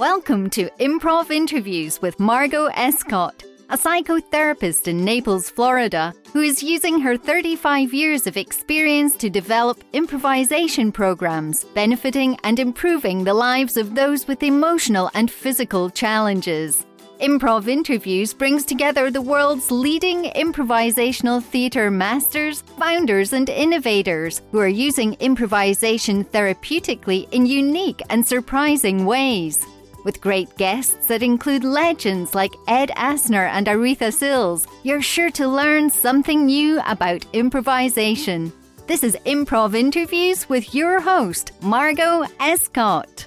Welcome to Improv Interviews with Margot Escott, a psychotherapist in Naples, Florida, who is using her 35 years of experience to develop improvisation programs benefiting and improving the lives of those with emotional and physical challenges. Improv Interviews brings together the world's leading improvisational theatre masters, founders, and innovators who are using improvisation therapeutically in unique and surprising ways. With great guests that include legends like Ed Asner and Aretha Sills, you're sure to learn something new about improvisation. This is Improv Interviews with your host, Margot Escott.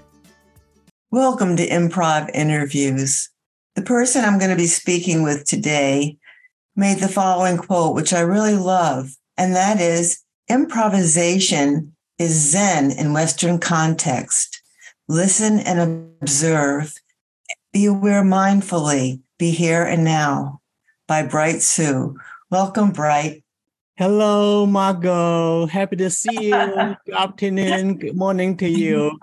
Welcome to Improv Interviews. The person I'm going to be speaking with today made the following quote, which I really love, and that is improvisation is Zen in Western context. Listen and observe. Be aware mindfully. Be here and now by Bright Sue. Welcome, Bright. Hello, Margot. Happy to see you. good afternoon. Good morning to you.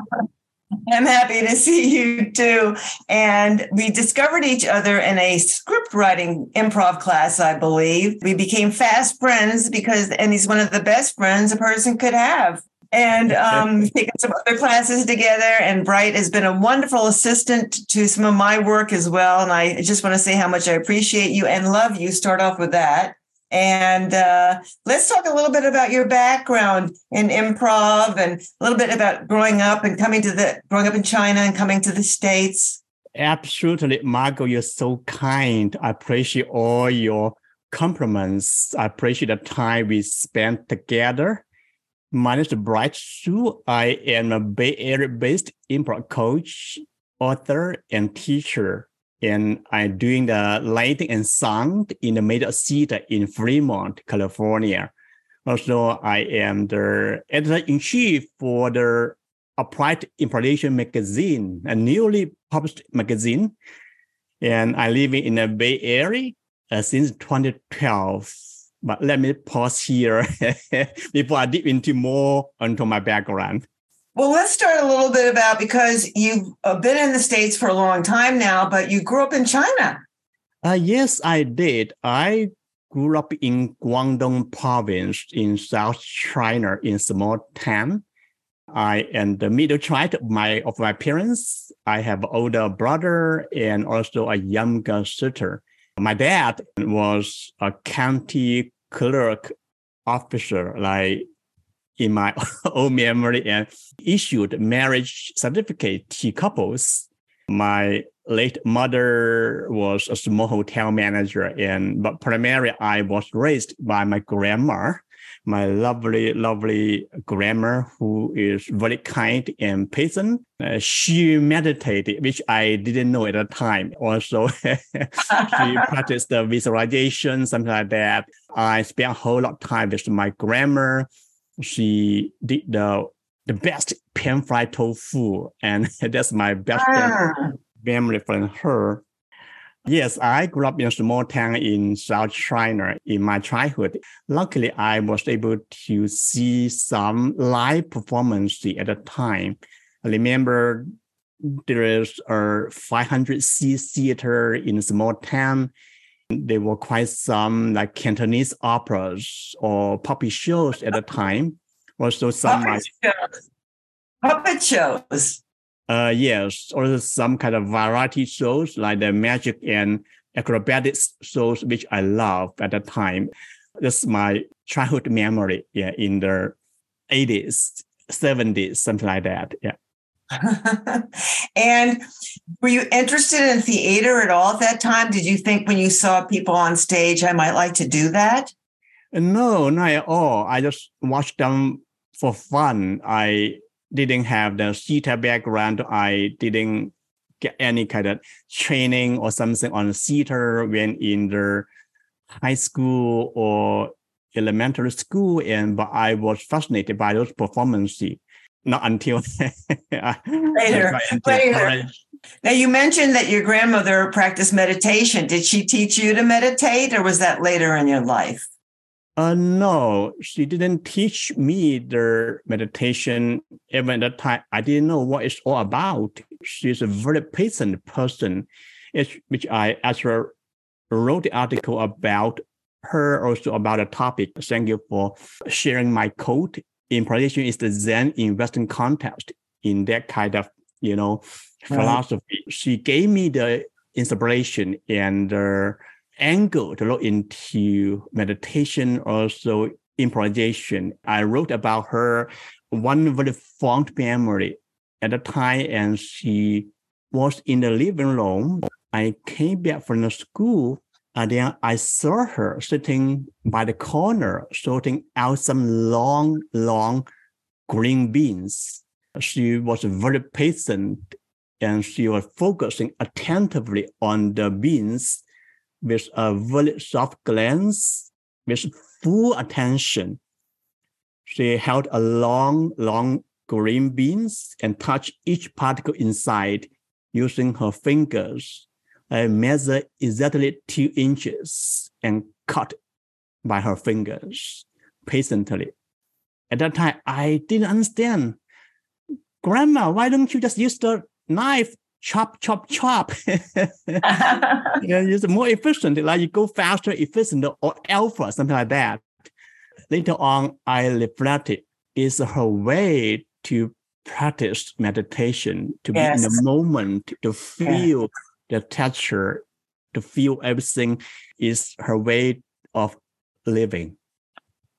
I'm happy to see you too. And we discovered each other in a script writing improv class, I believe. We became fast friends because, and he's one of the best friends a person could have and um, taken some other classes together. And Bright has been a wonderful assistant to some of my work as well. And I just want to say how much I appreciate you and love you. Start off with that. And uh, let's talk a little bit about your background in improv and a little bit about growing up and coming to the growing up in China and coming to the States. Absolutely, Margot, you're so kind. I appreciate all your compliments. I appreciate the time we spent together my name is Bright Sue. I am a Bay Area based improv coach, author, and teacher. And I'm doing the lighting and sound in the Major Theater in Fremont, California. Also, I am the editor in chief for the Applied Improvisation magazine, a newly published magazine. And I live in the Bay Area uh, since 2012 but let me pause here before I dip into more into my background. Well, let's start a little bit about because you've uh, been in the States for a long time now, but you grew up in China. Uh, yes, I did. I grew up in Guangdong province in South China in small town. I am the middle child of my of my parents. I have older brother and also a younger sister. My dad was a county clerk officer, like in my old memory, and issued marriage certificate to couples. My late mother was a small hotel manager, and but primarily I was raised by my grandma my lovely, lovely grandma who is very kind and patient. Uh, she meditated, which I didn't know at the time. Also, she practiced the visualization, something like that. I spent a whole lot of time with my grandma. She did the the best pan fried tofu, and that's my best ah. memory from her. Yes, I grew up in a small town in South China in my childhood. Luckily, I was able to see some live performance at the time. I remember there is a 500 seat theater in a small town. There were quite some like Cantonese operas or puppet shows at the time. Also, some puppet shows. Puppet shows. Uh, yes, or some kind of variety shows like the magic and acrobatics shows, which I love at the time. That's my childhood memory. Yeah, in the 80s, 70s, something like that. Yeah. and were you interested in theater at all at that time? Did you think when you saw people on stage, I might like to do that? No, not at all. I just watched them for fun. I didn't have the theater background. I didn't get any kind of training or something on theater when in the high school or elementary school. And but I was fascinated by those performances. Not until later. later. Now you mentioned that your grandmother practiced meditation. Did she teach you to meditate, or was that later in your life? Uh, no, she didn't teach me the meditation. Even at that time, I didn't know what it's all about. she's a very patient person, which I actually wrote the article about her also about a topic. Thank you for sharing my quote. Improvisation is the Zen in Western context in that kind of, you know, philosophy. Right. She gave me the inspiration and the angle to look into meditation, also improvisation. I wrote about her one very fond memory at the time, and she was in the living room. I came back from the school, and then I saw her sitting by the corner, sorting out some long, long green beans. She was very patient and she was focusing attentively on the beans with a very soft glance, with full attention. She held a long, long green beans and touched each particle inside using her fingers. I measured exactly two inches and cut by her fingers patiently. At that time, I didn't understand. Grandma, why don't you just use the knife chop, chop, chop. yeah, it's more efficient. Like you go faster, efficient, or alpha, something like that. Later on, I reflected, is her way to practice meditation, to yes. be in the moment, to feel yeah. the texture, to feel everything is her way of living.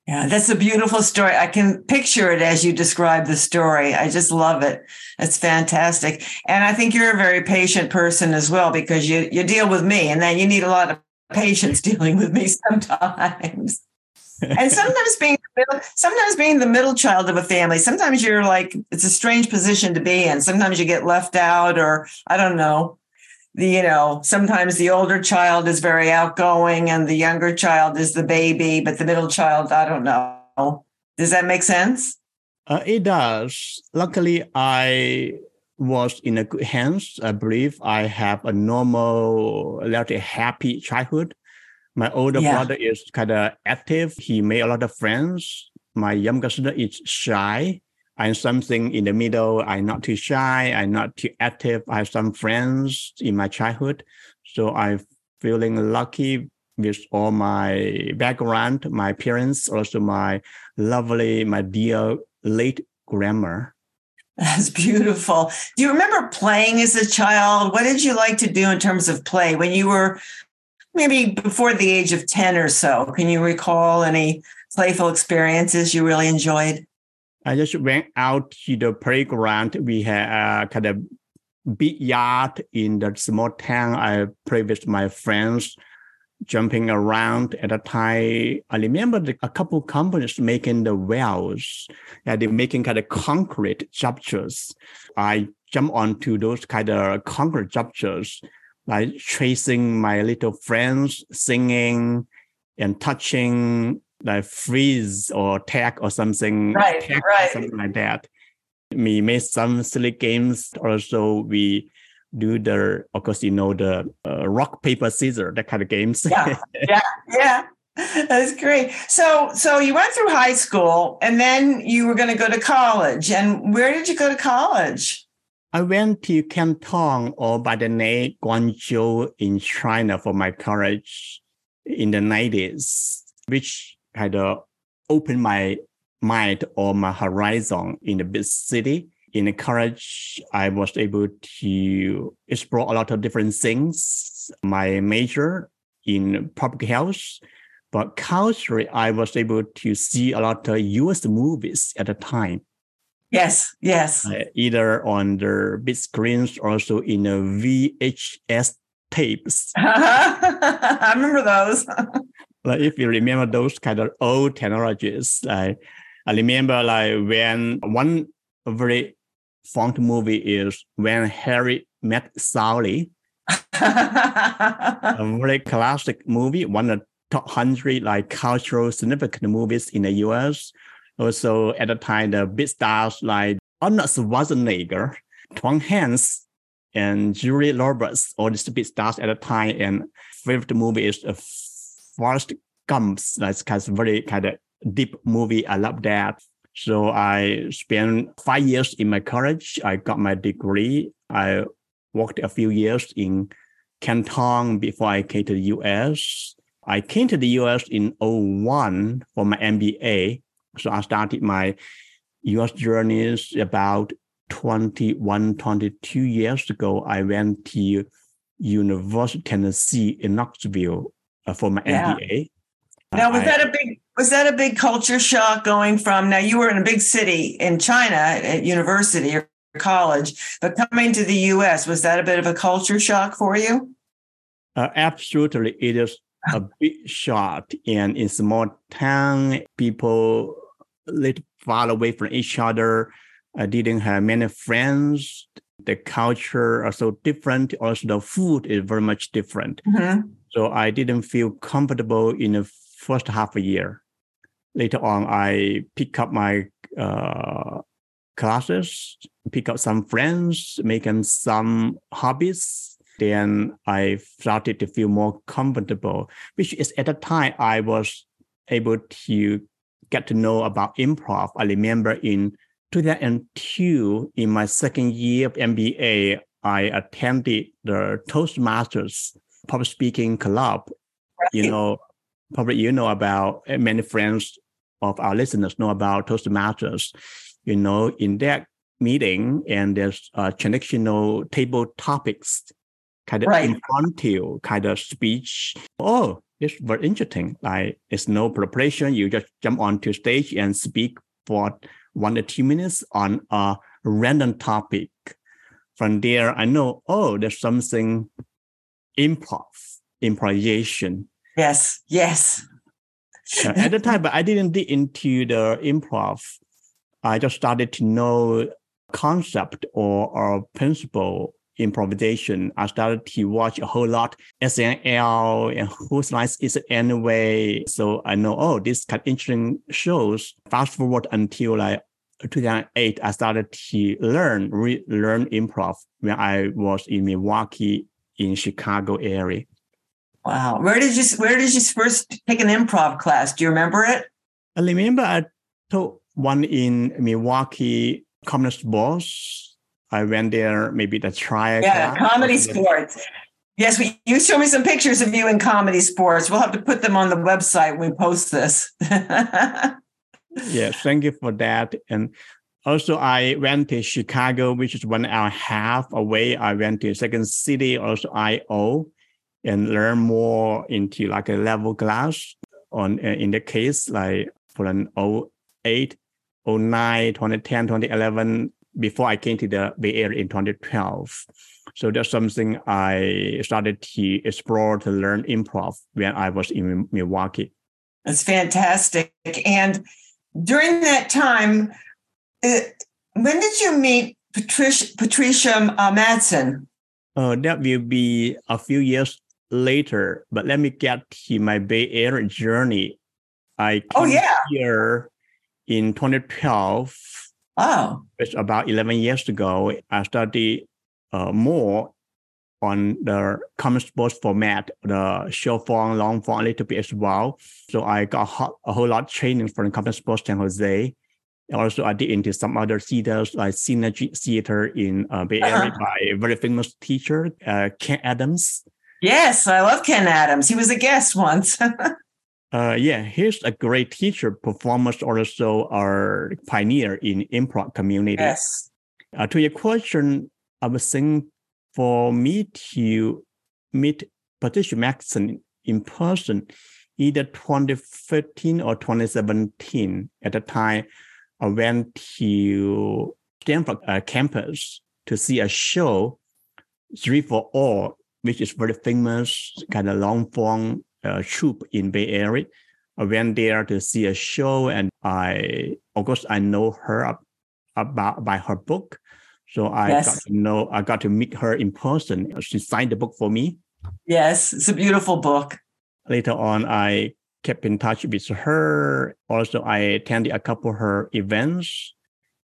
Yeah, that's a beautiful story. I can picture it as you describe the story. I just love it. It's fantastic. And I think you're a very patient person as well because you you deal with me and then you need a lot of patience dealing with me sometimes. and sometimes being sometimes being the middle child of a family, sometimes you're like it's a strange position to be in. Sometimes you get left out or I don't know the you know sometimes the older child is very outgoing and the younger child is the baby but the middle child i don't know. Does that make sense? Uh, it does. Luckily i was in a good hands i believe i have a normal relatively happy childhood. My older yeah. brother is kind of active. He made a lot of friends. My younger sister is shy I'm something in the middle. I'm not too shy. I'm not too active. I have some friends in my childhood. So I'm feeling lucky with all my background, my parents, also my lovely, my dear late grandma. That's beautiful. Do you remember playing as a child? What did you like to do in terms of play when you were maybe before the age of 10 or so? Can you recall any playful experiences you really enjoyed? I just went out to the playground. We had a kind of big yard in the small town. I played with my friends, jumping around at the time. I remember the, a couple companies making the wells. Yeah, they're making kind of concrete structures. I jump onto those kind of concrete structures, like chasing my little friends singing and touching like freeze or tag or something, right, right. Or something like that. We made some silly games. Also, we do the, of course, you know, the uh, rock paper scissors, that kind of games. Yeah, yeah, yeah. That's great. So, so you went through high school, and then you were going to go to college. And where did you go to college? I went to Canton, or by the name Guangzhou, in China for my college in the nineties, which kind of open my mind or my horizon in the big city. In the college, I was able to explore a lot of different things. My major in public health, but culturally, I was able to see a lot of US movies at the time. Yes, yes. Uh, either on the big screens, or also in the VHS tapes. I remember those. like if you remember those kind of old technologies, like I remember like when one very fond movie is when Harry met Sally. a very classic movie, one of the top hundred like cultural significant movies in the US. Also at the time, the big stars like Arnold Schwarzenegger, Tom Hanks, and Julia Roberts, all these big stars at the time. And favorite movie is uh, Forrest Gump. That's kind of very kind of deep movie. I love that. So I spent five years in my college. I got my degree. I worked a few years in Canton before I came to the US. I came to the US in 01 for my MBA. So I started my US journeys about 21, 22 years ago. I went to University of Tennessee in Knoxville uh, for my yeah. MBA. Now, was I, that a big was that a big culture shock going from now you were in a big city in China at university or college, but coming to the US, was that a bit of a culture shock for you? Uh, absolutely. It is a big shock. And in small town, people live far away from each other. I didn't have many friends. The culture are so different. Also, the food is very much different. Mm-hmm. So I didn't feel comfortable in the first half a year. Later on, I pick up my uh, classes, pick up some friends, making some hobbies. Then I started to feel more comfortable, which is at the time I was able to get to know about improv. I remember in 2002, in my second year of MBA, I attended the Toastmasters public speaking club. Right. You know, probably you know about eh, many friends of our listeners know about Toastmasters. You know, in that meeting, and there's a traditional table topics, kind of right. impromptu kind of speech. Oh, it's very interesting. Like it's no preparation. You just jump onto stage and speak for one to two minutes on a random topic. From there, I know, oh, there's something improv, improvisation. Yes, yes. uh, at the time, but I didn't dig into the improv. I just started to know concept or, or principle improvisation. I started to watch a whole lot SNL and Whose Lines Is It Anyway? So I know, oh, this kind of interesting shows. Fast forward until like 2008, I started to learn, relearn improv when I was in Milwaukee in Chicago area. Wow. Where did you where did you first take an improv class? Do you remember it? I remember I took one in Milwaukee Comedy Sports. I went there maybe the try. Yeah, comedy sports. Yes, we, you show me some pictures of you in comedy sports. We'll have to put them on the website when we post this. yes, thank you for that. And also, I went to Chicago, which is one hour and a half away. I went to second city, also IO, and learn more into like a level class on uh, in the case like for an 08, 09, 2010, 2011, before I came to the Bay Area in 2012. So that's something I started to explore to learn improv when I was in Milwaukee. That's fantastic. And during that time, uh, when did you meet Patricia, Patricia uh, Madson? Uh, that will be a few years later, but let me get to my Bay Area journey. I came oh, yeah. here in 2012. Oh. It's about 11 years ago. I studied uh, more on the comedy sports format, the short form, long form, a little bit as well. So I got a whole lot of training from the comedy sports San Jose. Also, I did into some other theaters like Synergy Theater in uh, Bay Area uh-huh. by a very famous teacher, uh, Ken Adams. Yes, I love Ken Adams. He was a guest once. uh, yeah, he's a great teacher. Performers also are pioneer in improv community. Yes. Uh, to your question, I was saying for me to meet Patricia Madson in person, either 2015 or 2017. At the time, I went to Stanford uh, campus to see a show, Three for All, which is very famous, kind of long form uh, troupe in Bay Area. I went there to see a show, and I, of course, I know her about by her book. So I yes. got to know, I got to meet her in person. She signed the book for me. Yes, it's a beautiful book. Later on, I kept in touch with her. Also, I attended a couple of her events.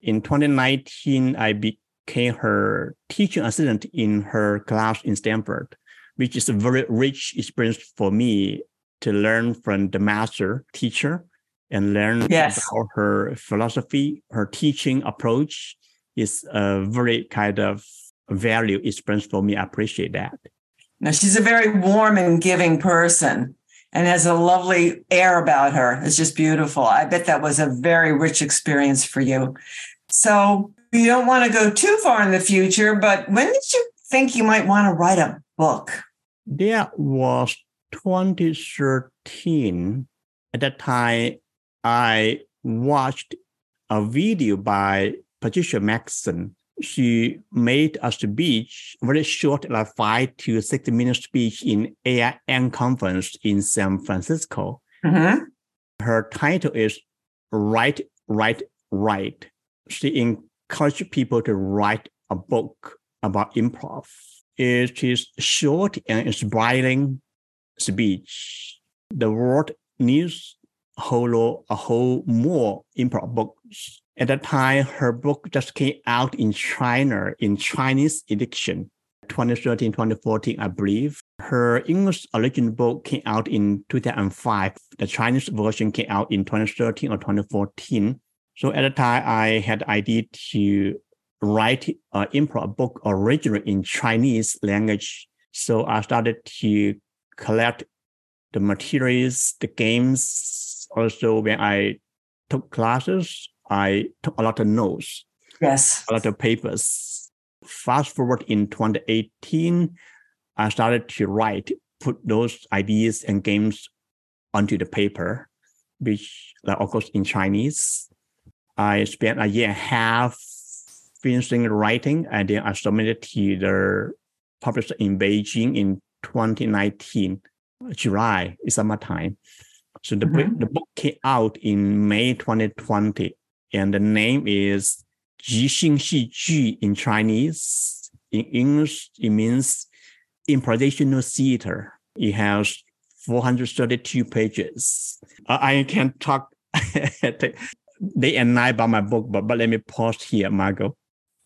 In 2019, I became her teaching assistant in her class in Stanford, which is a very rich experience for me to learn from the master teacher and learn Yes. about her philosophy, her teaching approach is a very kind of value experience for me. I appreciate that. Now, she's a very warm and giving person and has a lovely air about her. It's just beautiful. I bet that was a very rich experience for you. So, you don't want to go too far in the future, but when did you think you might want to write a book? That was 2013. At that time, I watched a video by Patricia Madson. She made a speech, very short, like five to six minute speech in AIN conference in San Francisco. Mm-hmm. Her title is Write, Write, Write. She encouraged people to write a book about improv. It is short and inspiring speech. The world needs a whole lot, a whole more improv books. At that time, her book just came out in China in Chinese edition, 2013, 2014, I believe. Her English original book came out in 2005. The Chinese version came out in 2013 or 2014. So at the time, I had the idea to write uh, an improv book originally in Chinese language. So I started to collect the materials, the games. Also, when I took classes, I took a lot of notes, Yes. a lot of papers. Fast forward in 2018, I started to write, put those ideas and games onto the paper, which, like, of course, in Chinese. I spent a year and a half finishing writing, and then I submitted to the publisher in Beijing in 2019, July is summertime. So the book, Mhm. the book came out in May 2020, and the name is Ji Xing Ji in Chinese. In English, it means improvisational theater. It has 432 pages. I, I can talk day and night about my book, but, but let me pause here, Margot.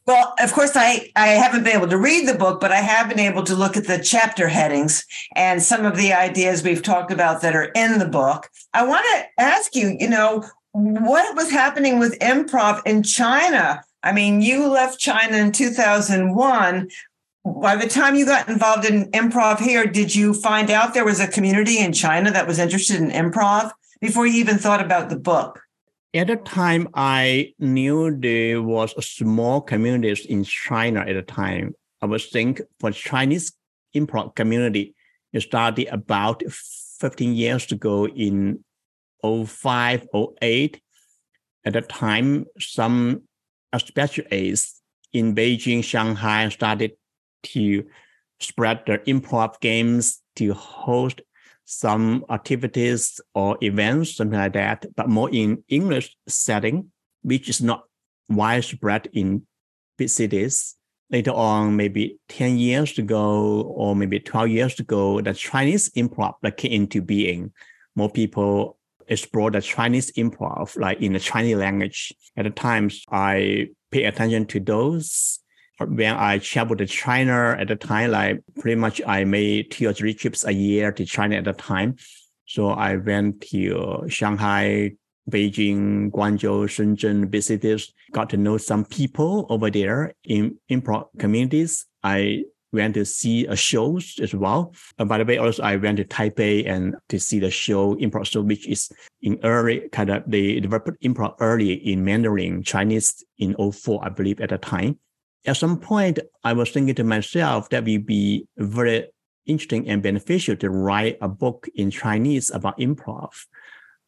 Well, of course, I, I haven't been able to read the book, but I have been able to look at the chapter headings and some of the ideas we've talked about that are in the book. I want to ask you, you know, what was happening with improv in China? I mean, you left China in 2001. By the time you got involved in improv here, did you find out there was a community in China that was interested in improv before you even thought about the book? At the time, I knew there was a small communities in China at the time. I was think for Chinese improv community, it started about 15 years ago in 05, 08. At the time, some specialists in Beijing, Shanghai started to spread their improv games to host some activities or events, something like that, but more in English setting, which is not widespread in big cities. Later on, maybe 10 years ago or maybe 12 years ago, the Chinese improv came into being. More people explore the Chinese improv, like in the Chinese language. At the times, I pay attention to those when I traveled to China at the time, like pretty much I made two or three trips a year to China at the time. So I went to Shanghai, Beijing, Guangzhou, Shenzhen, visited, got to know some people over there in improv communities. I went to see a shows as well. Uh, by the way, also I went to Taipei and to see the show improv show, which is in early kind of they developed improv early in Mandarin Chinese in 04, I believe at the time at some point, I was thinking to myself that would be very interesting and beneficial to write a book in Chinese about improv.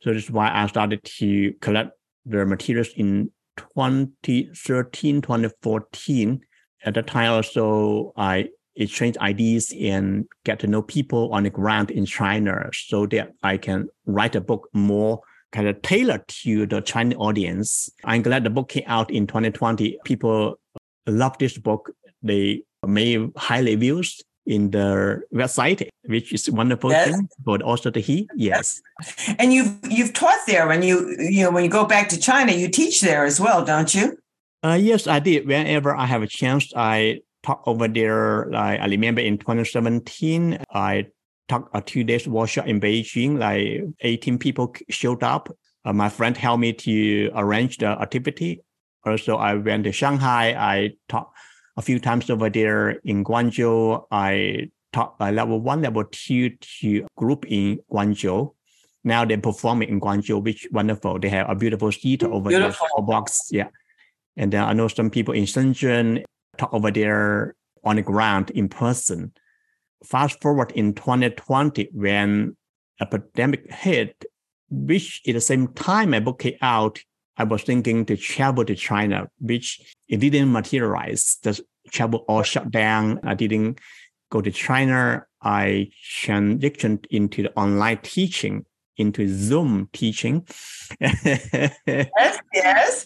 So that's why I started to collect the materials in 2013, 2014. At the time also, I exchange ideas and get to know people on the ground in China so that I can write a book more kind of tailored to the Chinese audience. I'm glad the book came out in 2020. People love this book. They made high reviews in the website, which is wonderful Yes. thing for the author to hear. Yes. And you've you've taught there when you you know when you go back to China, you teach there as well, don't you? Uh, yes, I did. Whenever I have a chance, I talk over there. Like I remember in 2017, I taught a two days workshop in Beijing. Like 18 people showed up. uh, my friend helped me to arrange the activity. Also, I went to Shanghai. I taught a few times over there in Guangzhou. I taught a level one, level two to group in Guangzhou. Now they're performing in Guangzhou, which wonderful. They have a beautiful theater over Beautiful. there, box. Yeah. And then I know some people in Shenzhen talk over there on the ground in person. Fast forward in 2020, when a pandemic hit, which at the same time my book came out, I was thinking to travel to China, which it didn't materialize. The travel all shut down. I didn't go to China. I transitioned into the online teaching, into Zoom teaching. Yes, yes.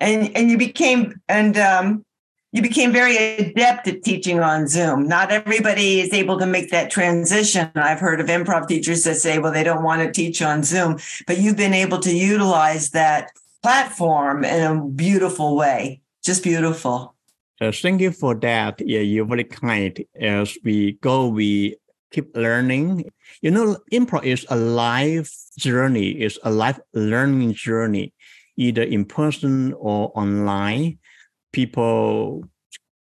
And and you became and um you became very adept at teaching on Zoom. Not everybody is able to make that transition. I've heard of improv teachers that say, well, they don't want to teach on Zoom, but you've been able to utilize that platform in a beautiful way. Just beautiful. Uh, thank you for that. Yeah, you're very kind. As we go, we keep learning. You know, improv is a life journey, it's a life learning journey, either in person or online. People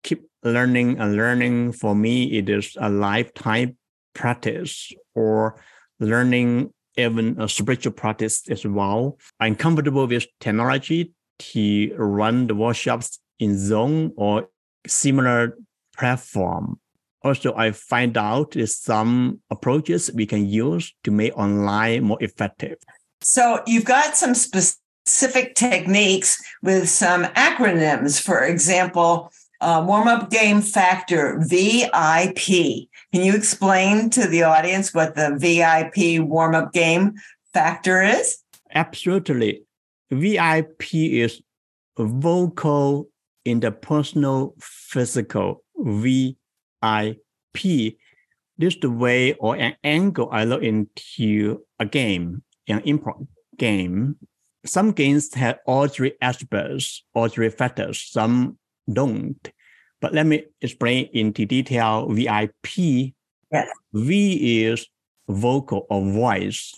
keep learning and learning. For me, it is a lifetime practice or learning even a spiritual practice as well. I'm comfortable with technology to run the workshops in Zoom or similar platform. Also, I find out some approaches we can use to make online more effective. So you've got some specific techniques with some acronyms. For example, uh, warm up game factor VIP. Can you explain to the audience what the VIP warm up game factor is? Absolutely. VIP is vocal interpersonal physical VIP. This is the way or an angle I look into a game, an improv game. Some games have all three aspects, all three factors. Some don't. But let me explain into detail VIP. Yes. V is vocal or voice.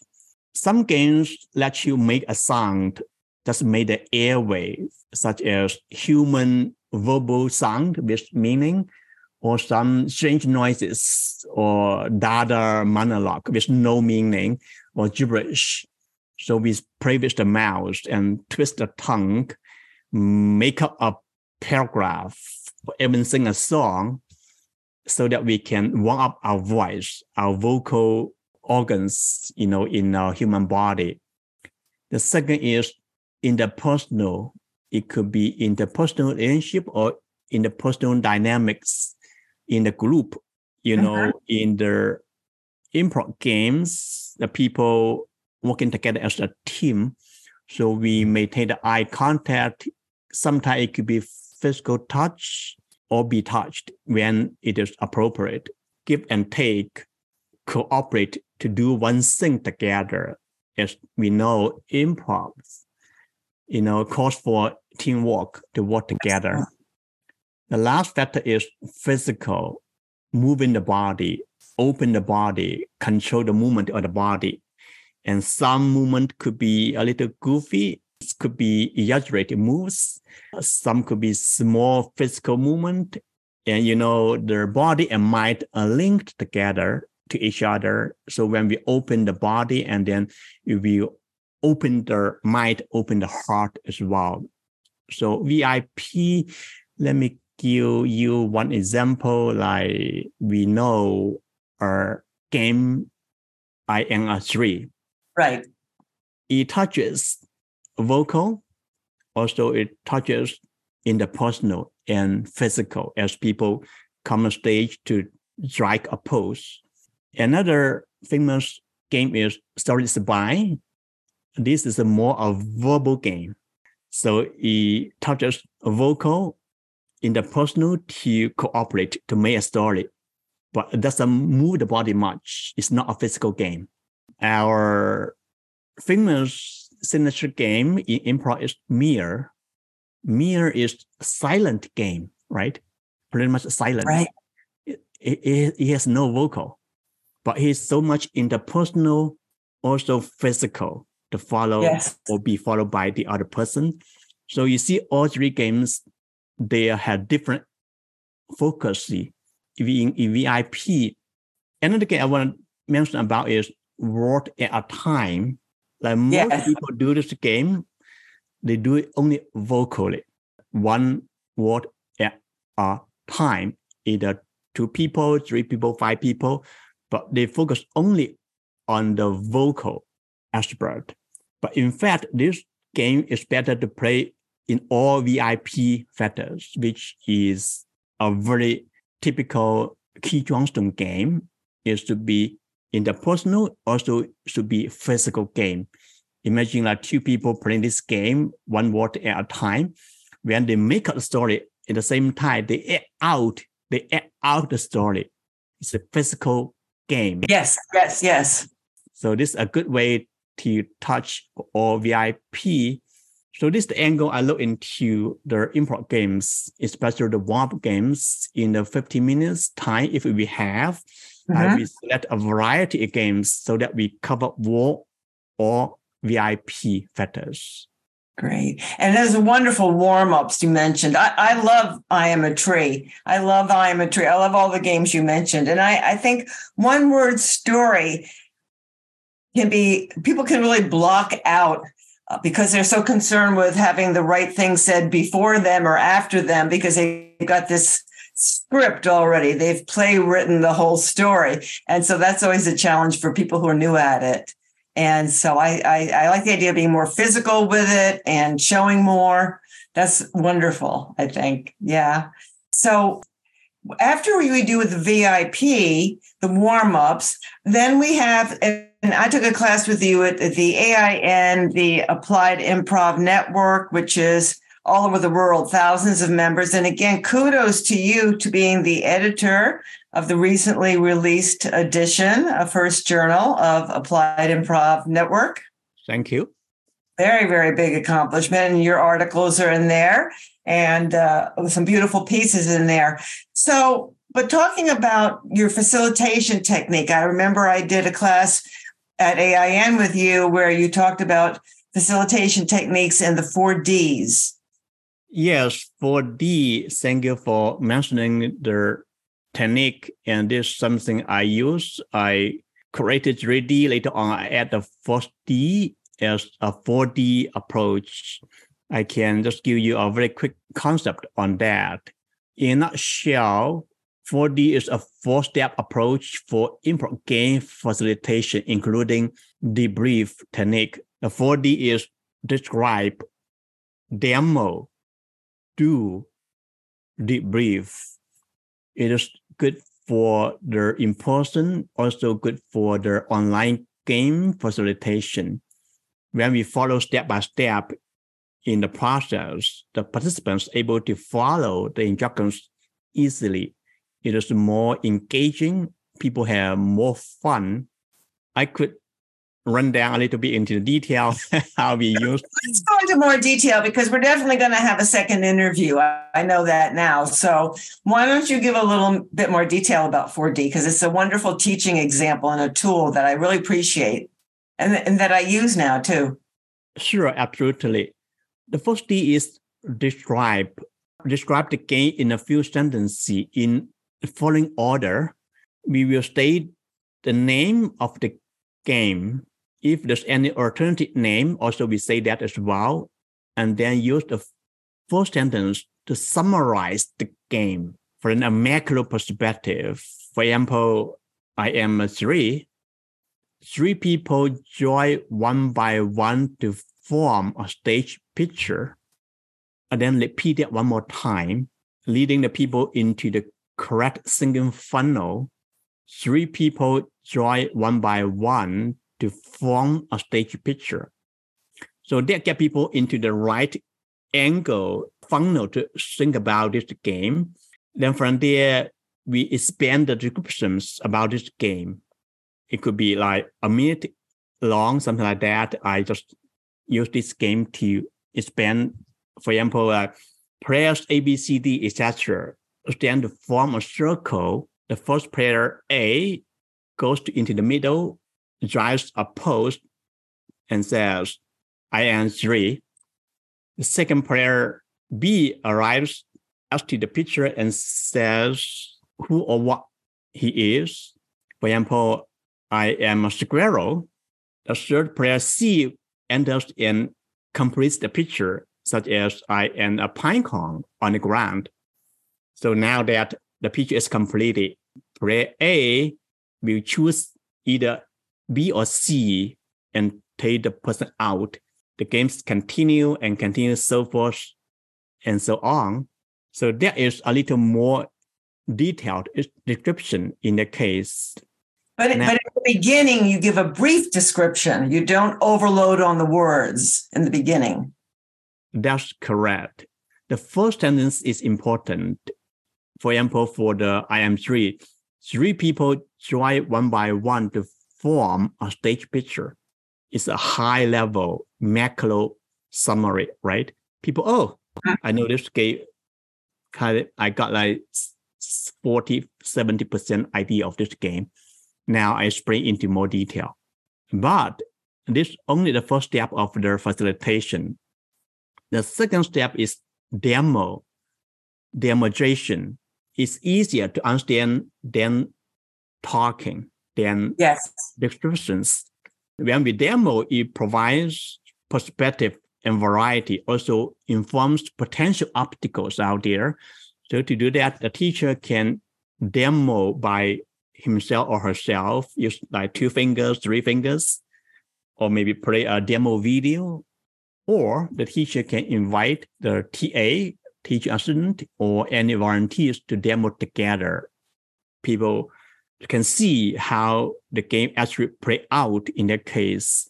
Some games let you make a sound just made the airway, such as human verbal sound with meaning, or some strange noises, or dada monologue with no meaning, or gibberish. So we play with the mouth and twist the tongue, make up a paragraph, or even sing a song, so that we can warm up our voice, our vocal organs, you know, in our human body. The second is interpersonal. It could be interpersonal relationship or interpersonal dynamics in the group. You know, Mhm. in the improv games, the people working together as a team. So we maintain the eye contact. Sometimes it could be physical touch or be touched when it is appropriate. Give and take, cooperate to do one thing together. As we know, improv, you know, calls for teamwork to work together. The last factor is physical, moving the body, open the body, control the movement of the body. And some movement could be a little goofy, it could be exaggerated moves, some could be small physical movement. And you know, the body and mind are linked together to each other. So when we open the body and then we open the mind, open the heart as well. So VIP, let me give you one example. Like we know our game I Am a Tree, Right. it touches vocal, also it touches interpersonal and physical as people come on stage to strike a pose. Another famous game is Story Spine. This is a more a verbal game. So it touches vocal, interpersonal to cooperate to make a story, but it doesn't move the body much. It's not a physical game. Our famous signature game in improv is Mirror. Mirror is a silent game, right? Pretty much silent. Right. It, it, it has no vocal, but he's so much interpersonal, also physical to follow Yes. or be followed by the other person. So you see all three games, they have different focus. In, in VIP, another game I want to mention about is word at a time. Like most people do this game, they do it only vocally, one word at a time, either two people, three people, five people, but they focus only on the vocal aspect. But in fact, this game is better to play in all VIP factors, which is a very typical Keith Johnstone game, is to be interpersonal, also should be physical game. Imagine like two people playing this game, one word at a time. When they make up the story at the same time, they act out, they act out the story. It's a physical game. Yes, yes, yes. So this is a good way to touch all VIP. So this is the angle I look into the improv games, especially the warm games in the 15 minutes time. If we have, I Mhm. will select a variety of games so that we cover all or VIP factors. Great. And those wonderful warm ups you mentioned. I, I love I Am a Tree. I love I Am a Tree. I love all the games you mentioned. And I, I think one word story can be, people can really block out uh, because they're so concerned with having the right thing said before them or after them because they've got this script already. They've play written the whole story. And so that's always a challenge for people who are new at it. And so I, I, I like the idea of being more physical with it and showing more. That's wonderful, I think. Yeah. So after we do with the VIP, the warm ups, then we have, and I took a class with you at the AIN, the Applied Improv Network, which is all over the world, thousands of members. And again, kudos to you to being the editor of the recently released edition of First Journal of Applied Improv Network. Thank you. Very, very big accomplishment. And your articles are in there and uh, some beautiful pieces in there. So, but talking about your facilitation technique, I remember I did a class at AIN with you where you talked about facilitation techniques and the four Ds. Yes, 4D, thank you for mentioning the technique. And this is something I use. I created 3D. Later on, I add the 4D as a 4D approach. I can just give you a very quick concept on that. In a nutshell, 4D is a four-step approach for improv game facilitation, including debrief technique. The 4D is describe, demo, do deep debrief. It is good for the in person, also good for the online game facilitation. When we follow step by step in the process, the participants able to follow the instructions easily. It is more engaging. People have more fun. I could run down a little bit into the detail how we use Let's go into more detail because we're definitely going to have a second interview. I, I know that now. So why don't you give a little bit more detail about 4D because it's a wonderful teaching example and a tool that I really appreciate and, and that I use now too. Sure, absolutely. The first D is describe. Describe the game in a few sentences in the following order. We will state the name of the game. If there's any alternative name, also we say that as well. And then use the first sentence to summarize the game from a macro perspective. For example, I am a tree. Three people join one by one to form a stage picture. And then repeat it one more time, leading the people into the correct singing funnel. Three people join one by one to form a stage picture. So that get people into the right angle funnel to think about this game. Then from there, we expand the descriptions about this game. It could be like a minute long, something like that. I just use this game to expand, for example, uh, prayers A, B, C, D, etc. Then to form a circle. The first player A goes to, into the middle, drives a post and says, I am three. The second player B arrives to the picture and says who or what he is. For example, I am a squirrel. The third player C enters and completes the picture, such as I am a pine cone on the ground. So now that the picture is completed, player A will choose either B or C and take the person out. The games continue and continue so forth and so on. So there is a little more detailed description in the case. But, but at the beginning, you give a brief description. You don't overload on the words in the beginning. That's correct. The first sentence is important. For example, for the I am a tree, three people try one by one to form a stage picture. It's a high level macro summary, right? People, oh, I know this game. Kind of, I got like 40, 70% idea of this game. Now I spring into more detail. But this only the first step of the facilitation. The second step is demo, demonstration. It's easier to understand than talking, than yes. descriptions. When we demo, it provides perspective and variety, also informs potential obstacles out there so to do that, the teacher can demo by himself or herself, use like two fingers, three fingers, or maybe play a demo video. Or the teacher can invite the TA, teacher assistant, or any volunteers to demo together. People can see how the game actually play out in that case.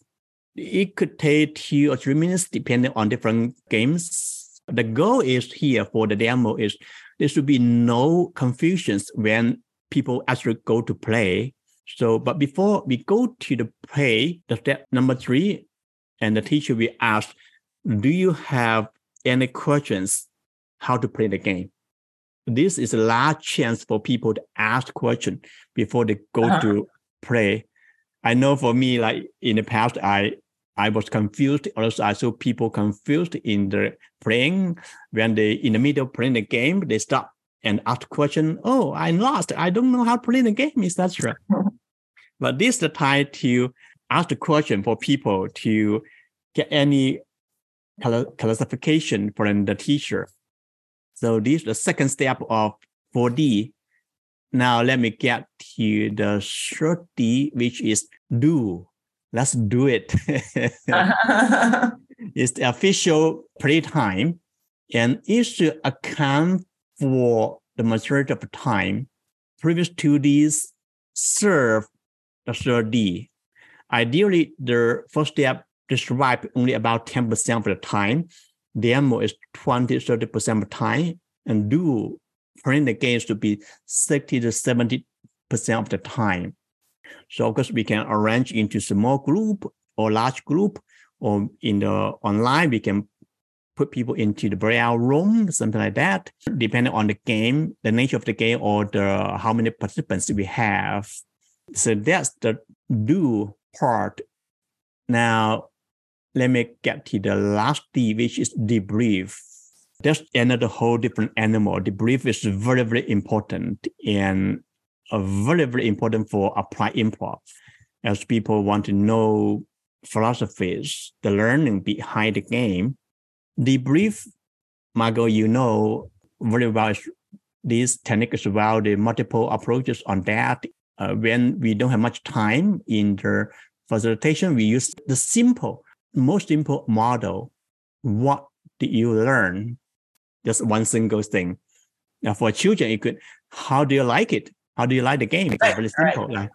It could take two or three minutes depending on different games. The goal is here for the demo is there should be no confusions when people actually go to play. So, but before we go to the play, the step number three, and the teacher will ask, do you have any questions how to play the game? This is a large chance for people to ask questions before they go uh-huh. to play. I know for me, like in the past, I I was confused. Also, I saw people confused in the playing when they in the middle playing the game, they stop and ask question. Oh, I lost. I don't know how to play the game, etc. but this is the time to ask the question for people to get any classification from the teacher. So this is the second step of 4D. Now let me get to the third D, which is do let's do it. it's the official playtime, and it should account for the majority of the time. Previous two Ds serve the third D. Ideally, the first step describe only about 10% of the time. Demo is 20, 30% of the time, and do playing the games to be 60 to 70% of the time. So of course we can arrange into small group or large group, or in the online we can put people into the breakout room, something like that, depending on the game, the nature of the game, or the how many participants we have. So that's the do part. Now, let me get to the last D, which is debrief. That's another whole different animal. Debrief is very, very important. And very, very important for applied improv as people want to know philosophies, the learning behind the game. Debrief, Margot, you know very well this technique is about the multiple approaches on that. Uh, when we don't have much time in the facilitation, we use the simple, most simple model. What did you learn? Just one single thing. Now for children, it could, how do you like it? How do you like the game? It's right, very simple. Right. Like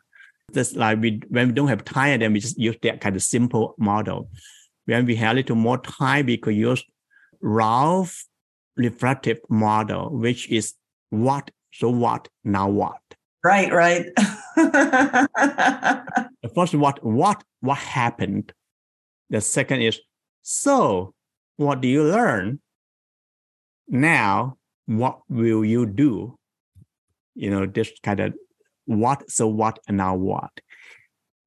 just like we when we don't have time, then we just use that kind of simple model. When we have a little more time, we could use Rolfe reflective model, which is what, so what, now what. Right, right. first what, what, what happened. The second is so what do you learn? Now, what will you do? you know, this kind of what, so what, and now what.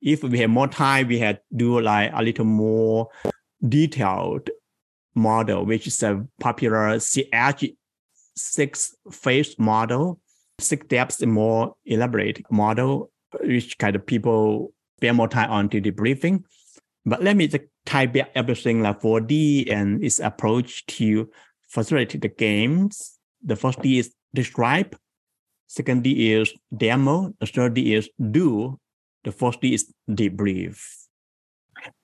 If we have more time, we had do like a little more detailed model, which is a popular CH six phase model, six steps more elaborate model, which kind of people spend more time on to the briefing. But let me back everything like 4D and its approach to facilitate the games. The first D is describe. Second D is demo. The third D is do. The fourth D is debrief.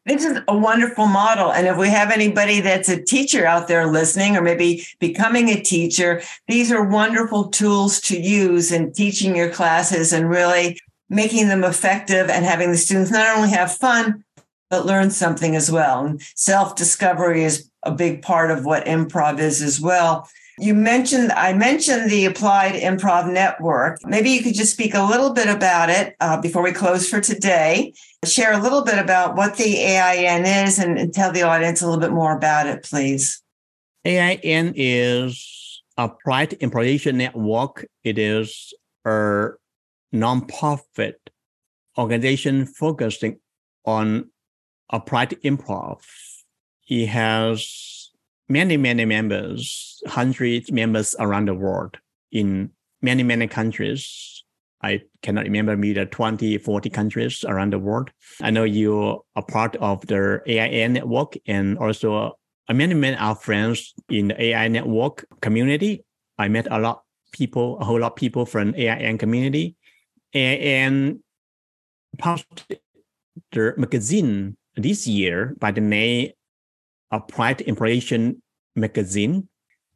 This is a wonderful model. And if we have anybody that's a teacher out there listening or maybe becoming a teacher, these are wonderful tools to use in teaching your classes and really making them effective and having the students not only have fun, but learn something as well. And self discovery is a big part of what improv is as well. You mentioned, I mentioned the Applied Improv Network. Maybe you could just speak a little bit about it uh, before we close for today. Share a little bit about what the AIN is and, and tell the audience a little bit more about it, please. AIN is Applied Improvisation Network. It is a nonprofit organization focusing on applied improv. It has many, many members, hundreds members around the world in many, many countries. I cannot remember me the 20, 40 countries around the world. I know you are part of the AIN network and also uh, many, many our friends in the AI network community. I met a lot people, a whole lot of people from AIN community. And published the magazine this year by the name Applied Improvisation Magazine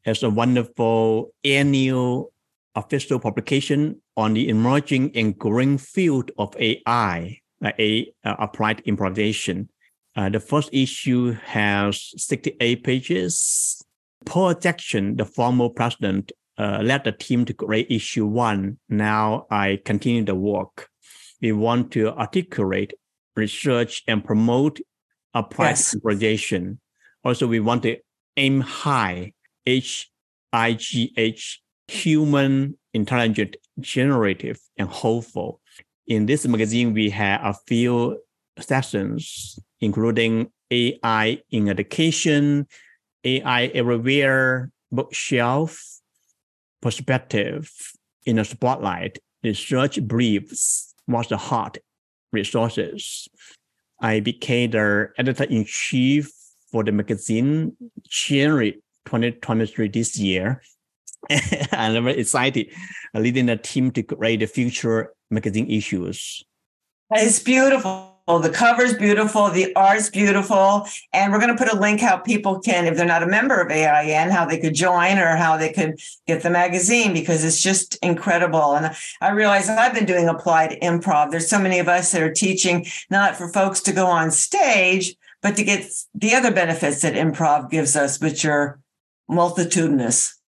as a wonderful annual official publication on the emerging and growing field of AI, uh, a, uh, applied improvisation. Uh, the first issue has 68 pages. Paul Jackson, the former president, uh, led the team to create issue one. Now I continue the work. We want to articulate research and promote applied yes. Also, we want to aim high, H I G H, human, intelligent, generative, and hopeful. In this magazine, we have a few sessions, including AI in education, AI everywhere, bookshelf, perspective in the spotlight, research briefs, what's the hot resources. I became the editor in chief for the magazine January 2023 this year. I'm very excited leading the team to create the future magazine issues. It's beautiful. The cover's beautiful, the art's beautiful, and we're going to put a link how people can, if they're not a member of AIN, how they could join or how they could get the magazine because it's just incredible. And I realize I've been doing applied improv. There's so many of us that are teaching not for folks to go on stage, but to get the other benefits that improv gives us, which are multitudinous.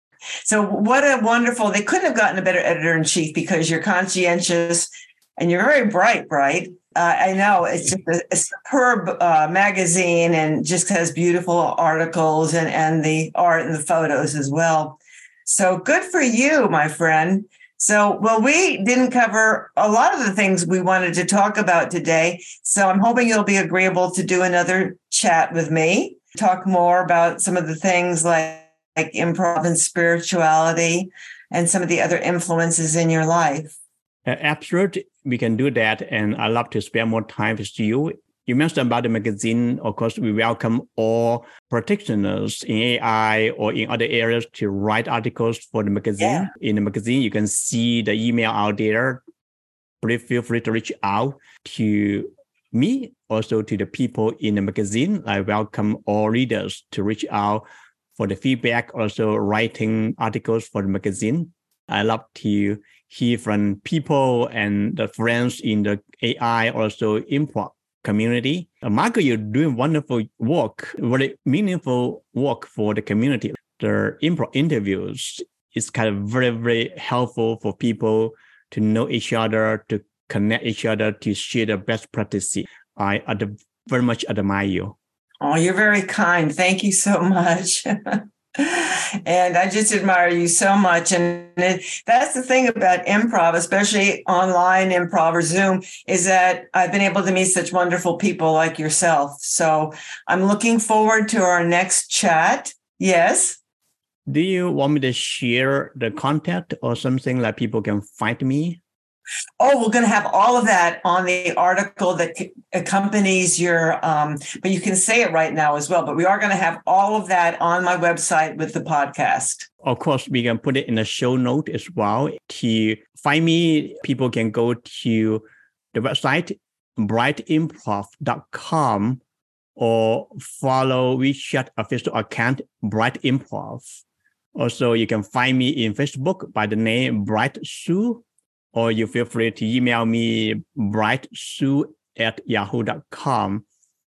So what a wonderful, they couldn't have gotten a better editor in chief because you're conscientious and you're very bright, bright. Uh, I know it's just a, a superb uh, magazine and just has beautiful articles and, and the art and the photos as well. So good for you, my friend. So, well, we didn't cover a lot of the things we wanted to talk about today. So, I'm hoping you'll be agreeable to do another chat with me, talk more about some of the things like, like improv and spirituality and some of the other influences in your life. Uh, Absolutely we can do that. And I love to spend more time with you. You mentioned about the magazine. Of course, we welcome all practitioners in AI or in other areas to write articles for the magazine. Yeah. In the magazine, you can see the email out there. Please feel free to reach out to me, also to the people in the magazine. I welcome all readers to reach out for the feedback, also writing articles for the magazine. I love to from people and the friends in the AI also improv community. Uh, Michael, you're doing wonderful work, very meaningful work for the community. The improv interviews is kind of very, very helpful for people to know each other, to connect each other, to share the best practices. I ad- very much admire you. Oh, you're very kind. Thank you so much. and I just admire you so much. And it, that's the thing about improv, especially online improv or Zoom, is that I've been able to meet such wonderful people like yourself. So I'm looking forward to our next chat. Yes. Do you want me to share the contact or something that people can find me? Oh, we're going to have all of that on the article that accompanies your, um, but you can say it right now as well. But we are going to have all of that on my website with the podcast. Of course, we can put it in a show note as well. To find me, people can go to the website brightimprov.com or follow WeChat official account Bright Improv. Also, you can find me in Facebook by the name Bright Sue or you feel free to email me brightsue at yahoo.com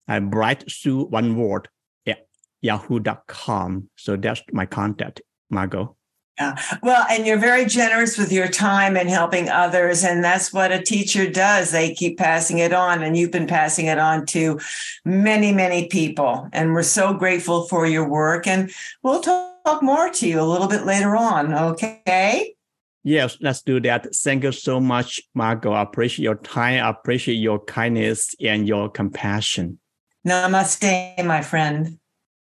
and brightsue one word at yahoo.com. So that's my contact, Margot. Yeah. Well, and you're very generous with your time and helping others. And that's what a teacher does. They keep passing it on. And you've been passing it on to many, many people. And we're so grateful for your work. And we'll talk more to you a little bit later on. Okay. Yes, let's do that. Thank you so much, Margot. I appreciate your time. I appreciate your kindness and your compassion. Namaste, my friend.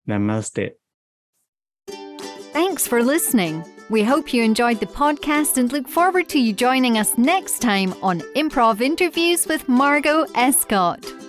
Namaste. Thanks for listening. We hope you enjoyed the podcast and look forward to you joining us next time on Improv Interviews with Margot Escott.